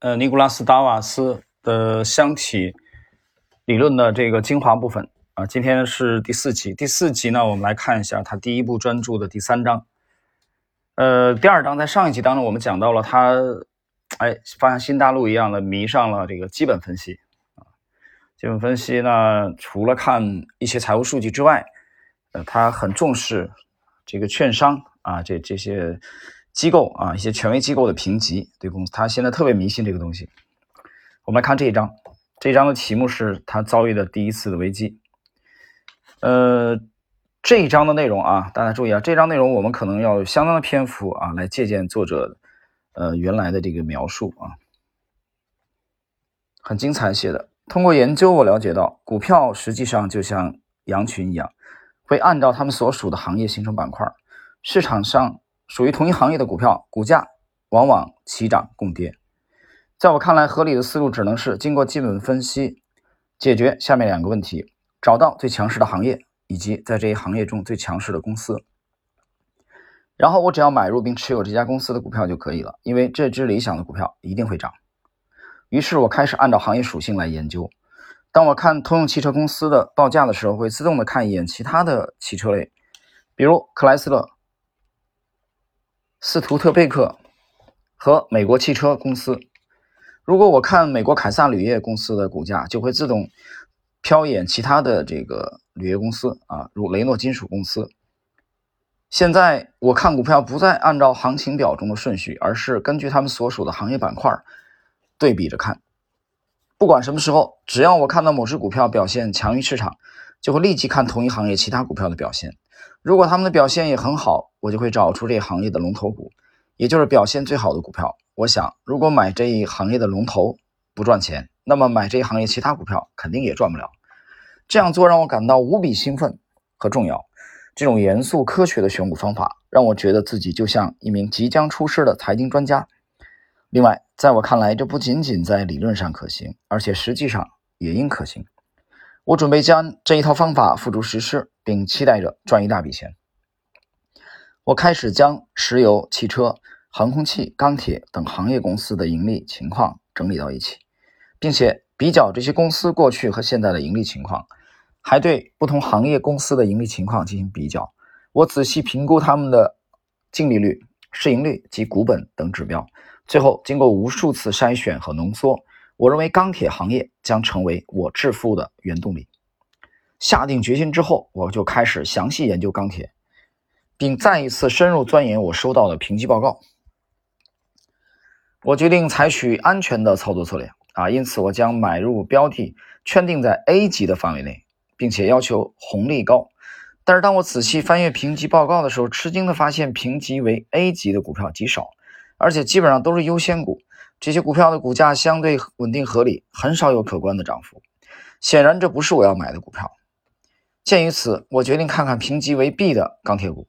呃尼古拉斯达瓦斯的箱体理论的这个精华部分啊。今天是第四集，第四集呢，我们来看一下他第一部专著的第三章。呃，第二章在上一集当中我们讲到了他，哎，发现新大陆一样的迷上了这个基本分析啊。基本分析呢，除了看一些财务数据之外，呃，他很重视这个券商啊，这这些。机构啊，一些权威机构的评级对公司，他现在特别迷信这个东西。我们来看这一章，这一章的题目是他遭遇的第一次的危机。呃，这一章的内容啊，大家注意啊，这一章内容我们可能要有相当的篇幅啊，来借鉴作者呃原来的这个描述啊，很精彩写的。通过研究，我了解到，股票实际上就像羊群一样，会按照他们所属的行业形成板块，市场上。属于同一行业的股票，股价往往齐涨共跌。在我看来，合理的思路只能是经过基本分析，解决下面两个问题：找到最强势的行业，以及在这一行业中最强势的公司。然后我只要买入并持有这家公司的股票就可以了，因为这只理想的股票一定会涨。于是我开始按照行业属性来研究。当我看通用汽车公司的报价的时候，会自动的看一眼其他的汽车类，比如克莱斯勒。斯图特贝克和美国汽车公司。如果我看美国凯撒铝业公司的股价，就会自动飘眼其他的这个铝业公司啊，如雷诺金属公司。现在我看股票不再按照行情表中的顺序，而是根据他们所属的行业板块对比着看。不管什么时候，只要我看到某只股票表现强于市场，就会立即看同一行业其他股票的表现。如果他们的表现也很好，我就会找出这一行业的龙头股，也就是表现最好的股票。我想，如果买这一行业的龙头不赚钱，那么买这一行业其他股票肯定也赚不了。这样做让我感到无比兴奋和重要。这种严肃科学的选股方法，让我觉得自己就像一名即将出师的财经专家。另外，在我看来，这不仅仅在理论上可行，而且实际上也应可行。我准备将这一套方法付诸实施，并期待着赚一大笔钱。我开始将石油、汽车、航空器、钢铁等行业公司的盈利情况整理到一起，并且比较这些公司过去和现在的盈利情况，还对不同行业公司的盈利情况进行比较。我仔细评估他们的净利率、市盈率及股本等指标，最后经过无数次筛选和浓缩。我认为钢铁行业将成为我致富的原动力。下定决心之后，我就开始详细研究钢铁，并再一次深入钻研我收到的评级报告。我决定采取安全的操作策略啊，因此我将买入标的圈定在 A 级的范围内，并且要求红利高。但是当我仔细翻阅评级报告的时候，吃惊的发现评级为 A 级的股票极少，而且基本上都是优先股。这些股票的股价相对稳定合理，很少有可观的涨幅。显然，这不是我要买的股票。鉴于此，我决定看看评级为 B 的钢铁股。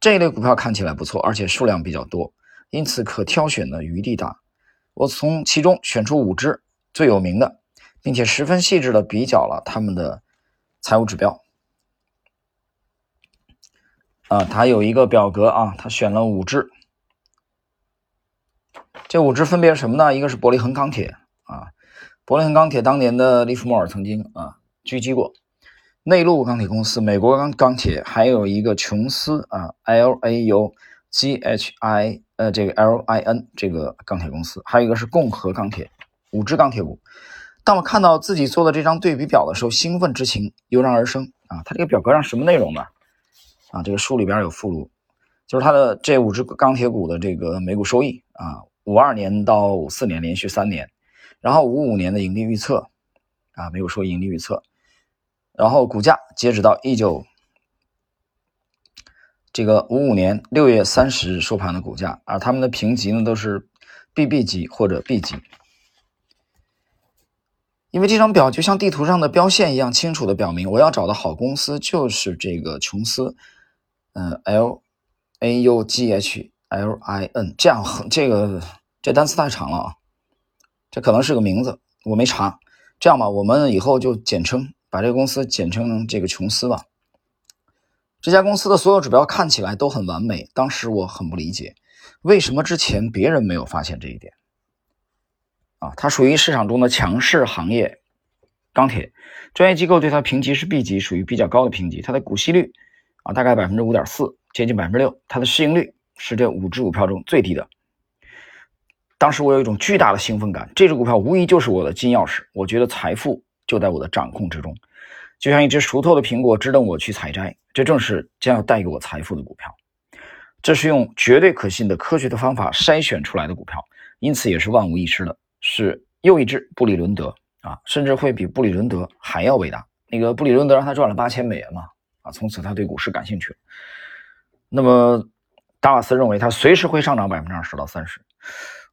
这一类股票看起来不错，而且数量比较多，因此可挑选的余地大。我从其中选出五只最有名的，并且十分细致地比较了他们的财务指标。啊，他有一个表格啊，他选了五只。这五只分别是什么呢？一个是伯利恒钢铁啊，伯利恒钢铁当年的利弗莫尔曾经啊狙击过内陆钢铁公司，美国钢钢铁，还有一个琼斯啊，L A U G H I 呃这个 L I N 这个钢铁公司，还有一个是共和钢铁，五只钢铁股。当我看到自己做的这张对比表的时候，兴奋之情油然而生啊！它这个表格上什么内容呢？啊，这个书里边有附录，就是它的这五只钢铁股的这个每股收益啊。五二年到五四年连续三年，然后五五年的盈利预测，啊，没有说盈利预测，然后股价截止到一九这个五五年六月三十日收盘的股价，而他们的评级呢都是 BB 级或者 B 级，因为这张表就像地图上的标线一样，清楚的表明我要找的好公司就是这个琼斯，嗯，L A U G H L I N，这样这个。这单词太长了啊，这可能是个名字，我没查。这样吧，我们以后就简称把这个公司简称这个琼斯吧。这家公司的所有指标看起来都很完美，当时我很不理解，为什么之前别人没有发现这一点？啊，它属于市场中的强势行业，钢铁。专业机构对它评级是 B 级，属于比较高的评级。它的股息率啊，大概百分之五点四，接近百分之六。它的市盈率是这五只股票中最低的。当时我有一种巨大的兴奋感，这只股票无疑就是我的金钥匙。我觉得财富就在我的掌控之中，就像一只熟透的苹果，值得我去采摘。这正是将要带给我财富的股票。这是用绝对可信的科学的方法筛选出来的股票，因此也是万无一失的。是又一只布里伦德。啊，甚至会比布里伦德还要伟大。那个布里伦德让他赚了八千美元嘛，啊，从此他对股市感兴趣了。那么达瓦斯认为他随时会上涨百分之二十到三十。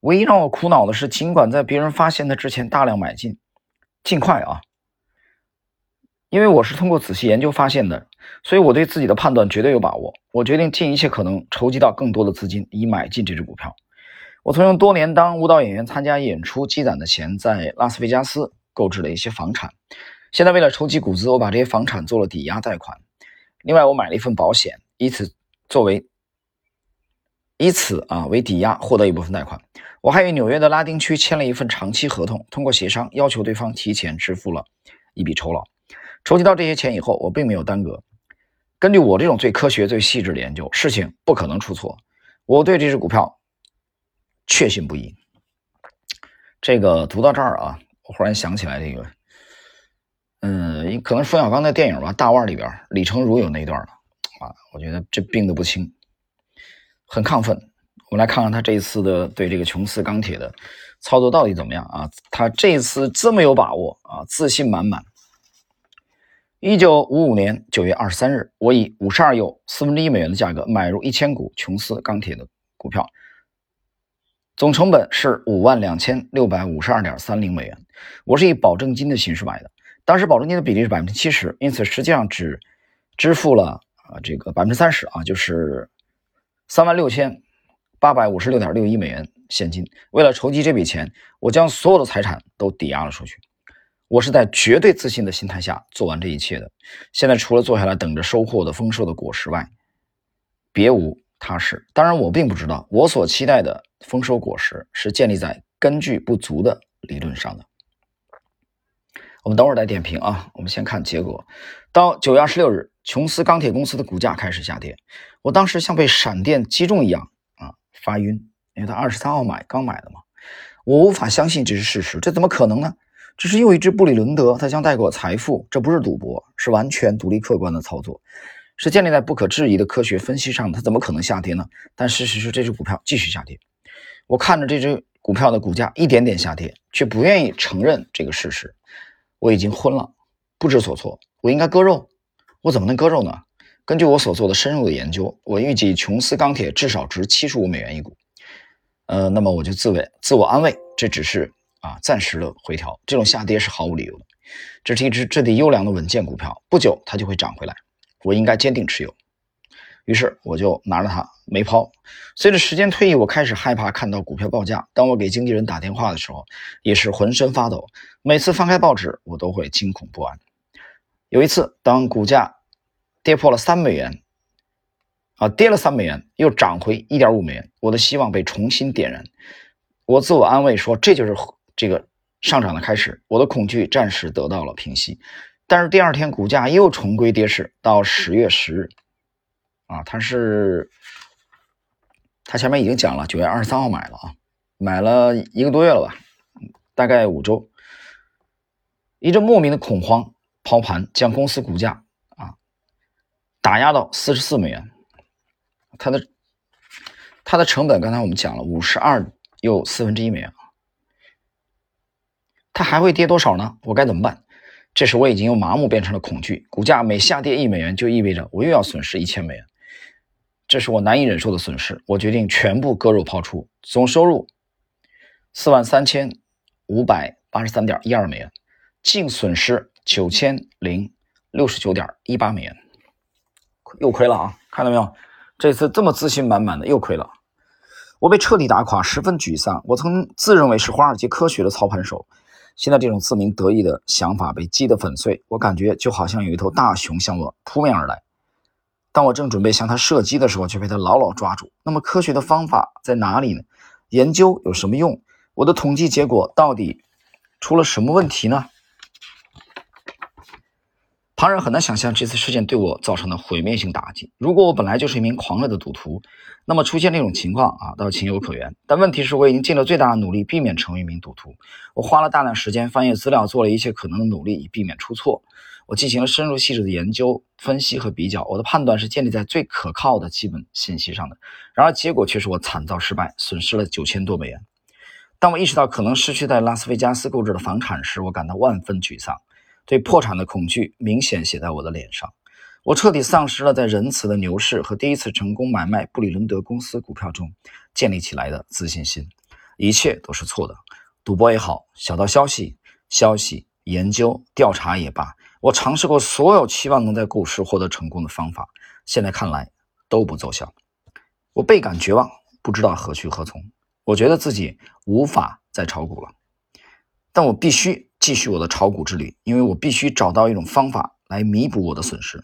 唯一让我苦恼的是，尽管在别人发现他之前大量买进，尽快啊，因为我是通过仔细研究发现的，所以我对自己的判断绝对有把握。我决定尽一切可能筹集到更多的资金，以买进这只股票。我曾用多年当舞蹈演员参加演出积攒的钱，在拉斯维加斯。购置了一些房产，现在为了筹集股资，我把这些房产做了抵押贷款。另外，我买了一份保险，以此作为以此啊为抵押获得一部分贷款。我还与纽约的拉丁区签了一份长期合同，通过协商要求对方提前支付了一笔酬劳。筹集到这些钱以后，我并没有耽搁。根据我这种最科学、最细致的研究，事情不可能出错。我对这只股票确信不疑。这个读到这儿啊。我忽然想起来这个，嗯，可能冯小刚的电影吧，《大腕》里边李成儒有那一段了啊，我觉得这病得不轻，很亢奋。我们来看看他这一次的对这个琼斯钢铁的操作到底怎么样啊？他这一次这么有把握啊，自信满满。一九五五年九月二十三日，我以五十二又四分之一美元的价格买入一千股琼斯钢铁的股票。总成本是五万两千六百五十二点三零美元，我是以保证金的形式买的，当时保证金的比例是百分之七十，因此实际上只支付了啊这个百分之三十啊，就是三万六千八百五十六点六一美元现金。为了筹集这笔钱，我将所有的财产都抵押了出去。我是在绝对自信的心态下做完这一切的。现在除了坐下来等着收获的丰收的果实外，别无。踏实。当然，我并不知道我所期待的丰收果实是建立在根据不足的理论上的。我们等会儿再点评啊。我们先看结果。到九月二十六日，琼斯钢铁公司的股价开始下跌。我当时像被闪电击中一样啊，发晕，因为他二十三号买刚买的嘛。我无法相信这是事实，这怎么可能呢？这是又一只布里伦德，他将带给我财富，这不是赌博，是完全独立客观的操作。是建立在不可质疑的科学分析上，它怎么可能下跌呢？但事实是，这只股票继续下跌。我看着这只股票的股价一点点下跌，却不愿意承认这个事实。我已经昏了，不知所措。我应该割肉，我怎么能割肉呢？根据我所做的深入的研究，我预计琼斯钢铁至少值七十五美元一股。呃，那么我就自慰自我安慰，这只是啊暂时的回调，这种下跌是毫无理由的。这是一只质地优良的稳健股票，不久它就会涨回来。我应该坚定持有，于是我就拿着它没抛。随着时间推移，我开始害怕看到股票报价。当我给经纪人打电话的时候，也是浑身发抖。每次翻开报纸，我都会惊恐不安。有一次，当股价跌破了三美元，啊，跌了三美元，又涨回一点五美元，我的希望被重新点燃。我自我安慰说，这就是这个上涨的开始。我的恐惧暂时得到了平息。但是第二天股价又重归跌势，到十月十日，啊，它是，它前面已经讲了，九月二十三号买了啊，买了一个多月了吧，大概五周，一阵莫名的恐慌抛盘，将公司股价啊打压到四十四美元，它的它的成本刚才我们讲了五十二又四分之一美元，它还会跌多少呢？我该怎么办？这时我已经由麻木变成了恐惧，股价每下跌一美元，就意味着我又要损失一千美元，这是我难以忍受的损失。我决定全部割肉抛出，总收入四万三千五百八十三点一二美元，净损失九千零六十九点一八美元，又亏了啊！看到没有？这次这么自信满满的又亏了，我被彻底打垮，十分沮丧。我曾自认为是华尔街科学的操盘手。现在这种自鸣得意的想法被击得粉碎，我感觉就好像有一头大熊向我扑面而来。当我正准备向它射击的时候，却被它牢牢抓住。那么科学的方法在哪里呢？研究有什么用？我的统计结果到底出了什么问题呢？旁人很难想象这次事件对我造成的毁灭性打击。如果我本来就是一名狂热的赌徒，那么出现这种情况啊，倒是情有可原。但问题是我已经尽了最大的努力避免成为一名赌徒。我花了大量时间翻阅资料，做了一切可能的努力以避免出错。我进行了深入细致的研究、分析和比较，我的判断是建立在最可靠的基本信息上的。然而结果却是我惨遭失败，损失了九千多美元。当我意识到可能失去在拉斯维加斯购置的房产时，我感到万分沮丧。对破产的恐惧明显写在我的脸上，我彻底丧失了在仁慈的牛市和第一次成功买卖布里伦德公司股票中建立起来的自信心。一切都是错的，赌博也好，小道消息、消息研究、调查也罢，我尝试过所有期望能在股市获得成功的方法，现在看来都不奏效。我倍感绝望，不知道何去何从。我觉得自己无法再炒股了，但我必须。继续我的炒股之旅，因为我必须找到一种方法来弥补我的损失。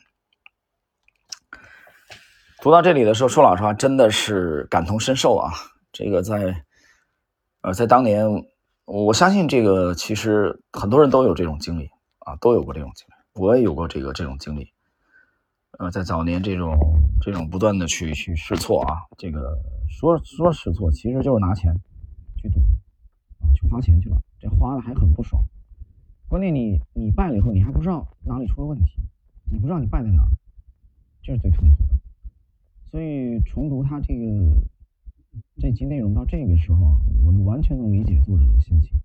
读到这里的时候，说老实话，真的是感同身受啊！这个在，呃，在当年，我相信这个其实很多人都有这种经历啊，都有过这种经历，我也有过这个这种经历。呃，在早年这种这种不断的去去试错啊，这个说说试错，其实就是拿钱去赌啊，去花钱去了，这花的还很不爽。关键你你败了以后，你还不知道哪里出了问题，你不知道你败在哪儿，这是最痛苦的。所以重读他这个这集内容到这个时候啊，我完全能理解作者的心情。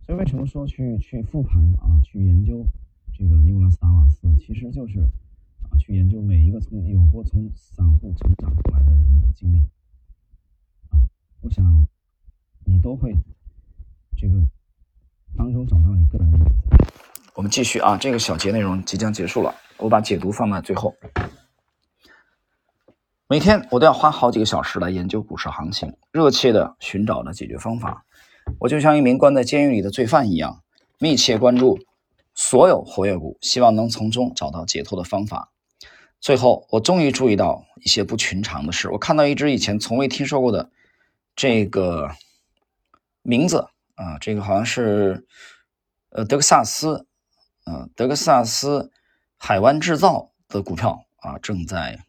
所以为什么说去去复盘啊，去研究这个尼古拉斯达瓦斯，其实就是啊，去研究每一个从有过从散户成长出来的人的经历啊，我想你都会这个。当中找到你个人的影子。我们继续啊，这个小节内容即将结束了，我把解读放在最后。每天我都要花好几个小时来研究股市行情，热切的寻找着解决方法。我就像一名关在监狱里的罪犯一样，密切关注所有活跃股，希望能从中找到解脱的方法。最后，我终于注意到一些不寻常的事。我看到一只以前从未听说过的这个名字。啊，这个好像是，呃，德克萨斯，呃，德克萨斯海湾制造的股票啊，正在，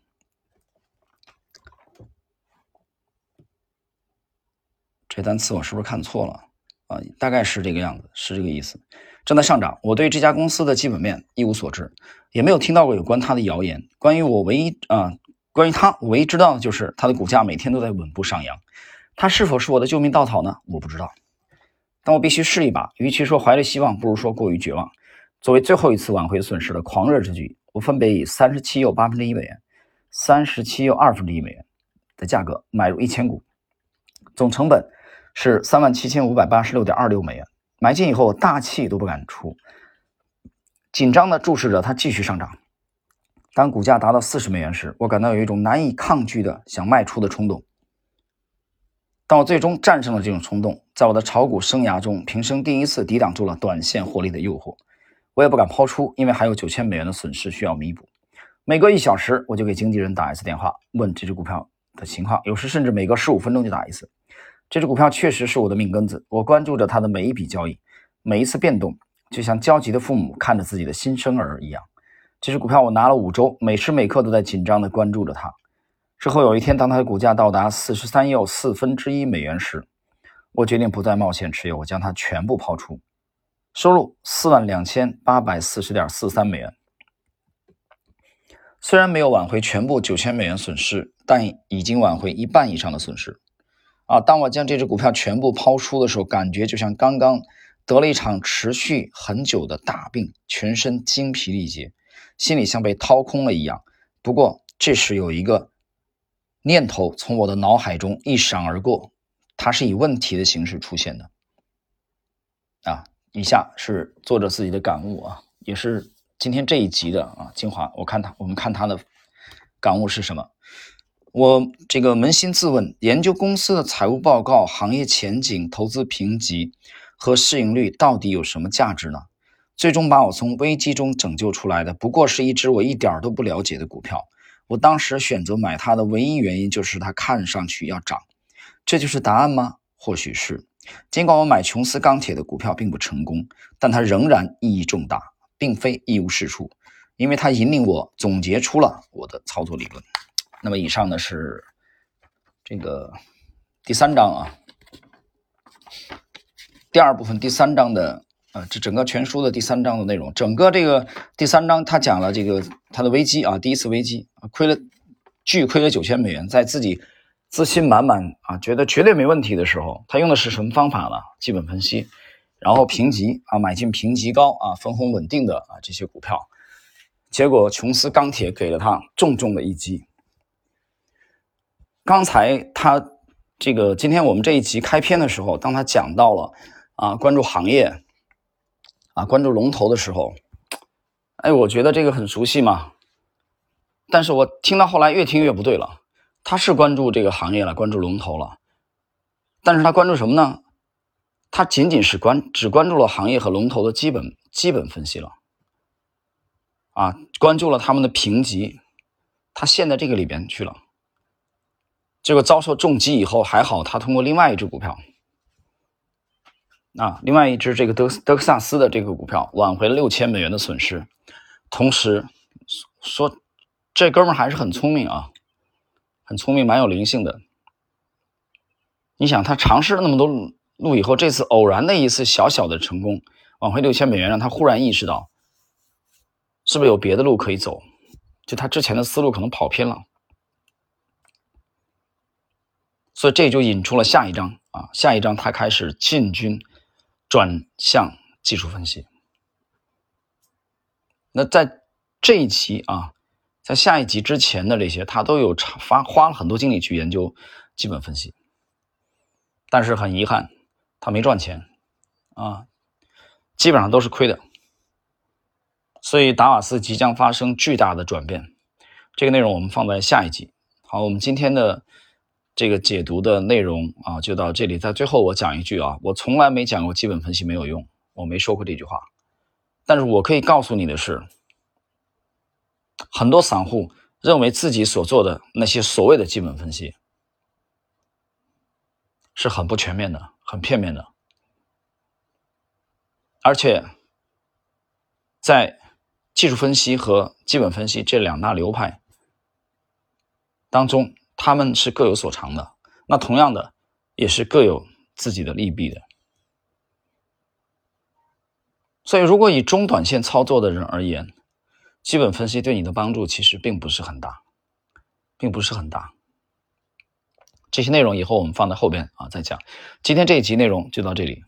这单词我是不是看错了啊？大概是这个样子，是这个意思，正在上涨。我对这家公司的基本面一无所知，也没有听到过有关它的谣言。关于我唯一啊，关于它，唯一知道的就是它的股价每天都在稳步上扬。它是否是我的救命稻草呢？我不知道。但我必须试一把，与其说怀着希望，不如说过于绝望。作为最后一次挽回损失的狂热之举，我分别以三十七又八分之一美元、三十七又二分之一美元的价格买入一千股，总成本是三万七千五百八十六点二六美元。买进以后，大气都不敢出，紧张地注视着它继续上涨。当股价达到四十美元时，我感到有一种难以抗拒的想卖出的冲动。但我最终战胜了这种冲动，在我的炒股生涯中，平生第一次抵挡住了短线获利的诱惑。我也不敢抛出，因为还有九千美元的损失需要弥补。每隔一小时，我就给经纪人打一次电话，问这只股票的情况，有时甚至每隔十五分钟就打一次。这只股票确实是我的命根子，我关注着它的每一笔交易，每一次变动，就像焦急的父母看着自己的新生儿一样。这只股票我拿了五周，每时每刻都在紧张地关注着它。之后有一天，当它的股价到达四十三又四分之一美元时，我决定不再冒险持有，我将它全部抛出，收入四万两千八百四十点四三美元。虽然没有挽回全部九千美元损失，但已经挽回一半以上的损失。啊！当我将这只股票全部抛出的时候，感觉就像刚刚得了一场持续很久的大病，全身精疲力竭，心里像被掏空了一样。不过这时有一个。念头从我的脑海中一闪而过，它是以问题的形式出现的。啊，以下是作者自己的感悟啊，也是今天这一集的啊精华。我看他，我们看他的感悟是什么？我这个扪心自问，研究公司的财务报告、行业前景、投资评级和市盈率到底有什么价值呢？最终把我从危机中拯救出来的，不过是一只我一点都不了解的股票。我当时选择买它的唯一原因就是它看上去要涨，这就是答案吗？或许是，尽管我买琼斯钢铁的股票并不成功，但它仍然意义重大，并非一无是处，因为它引领我总结出了我的操作理论。那么以上呢是这个第三章啊，第二部分第三章的啊，这整个全书的第三章的内容，整个这个第三章他讲了这个他的危机啊，第一次危机啊，亏了巨亏了九千美元，在自己。自信满满啊，觉得绝对没问题的时候，他用的是什么方法呢？基本分析，然后评级啊，买进评级高啊、分红稳定的啊这些股票，结果琼斯钢铁给了他重重的一击。刚才他这个今天我们这一集开篇的时候，当他讲到了啊关注行业啊关注龙头的时候，哎，我觉得这个很熟悉嘛，但是我听到后来越听越不对了。他是关注这个行业了，关注龙头了，但是他关注什么呢？他仅仅是关只关注了行业和龙头的基本基本分析了，啊，关注了他们的评级，他陷在这个里边去了，结果遭受重击以后还好，他通过另外一只股票，啊，另外一只这个德德克萨斯的这个股票挽回了六千美元的损失，同时说这哥们还是很聪明啊。很聪明，蛮有灵性的。你想，他尝试了那么多路以后，这次偶然的一次小小的成功，挽回六千美元，让他忽然意识到，是不是有别的路可以走？就他之前的思路可能跑偏了。所以这就引出了下一章啊，下一章他开始进军，转向技术分析。那在这一期啊。在下一集之前的这些，他都有发花了很多精力去研究基本分析，但是很遗憾，他没赚钱啊，基本上都是亏的。所以达瓦斯即将发生巨大的转变，这个内容我们放在下一集。好，我们今天的这个解读的内容啊，就到这里。在最后我讲一句啊，我从来没讲过基本分析没有用，我没说过这句话，但是我可以告诉你的是。很多散户认为自己所做的那些所谓的基本分析是很不全面的、很片面的，而且在技术分析和基本分析这两大流派当中，他们是各有所长的。那同样的，也是各有自己的利弊的。所以，如果以中短线操作的人而言，基本分析对你的帮助其实并不是很大，并不是很大。这些内容以后我们放在后边啊再讲。今天这一集内容就到这里。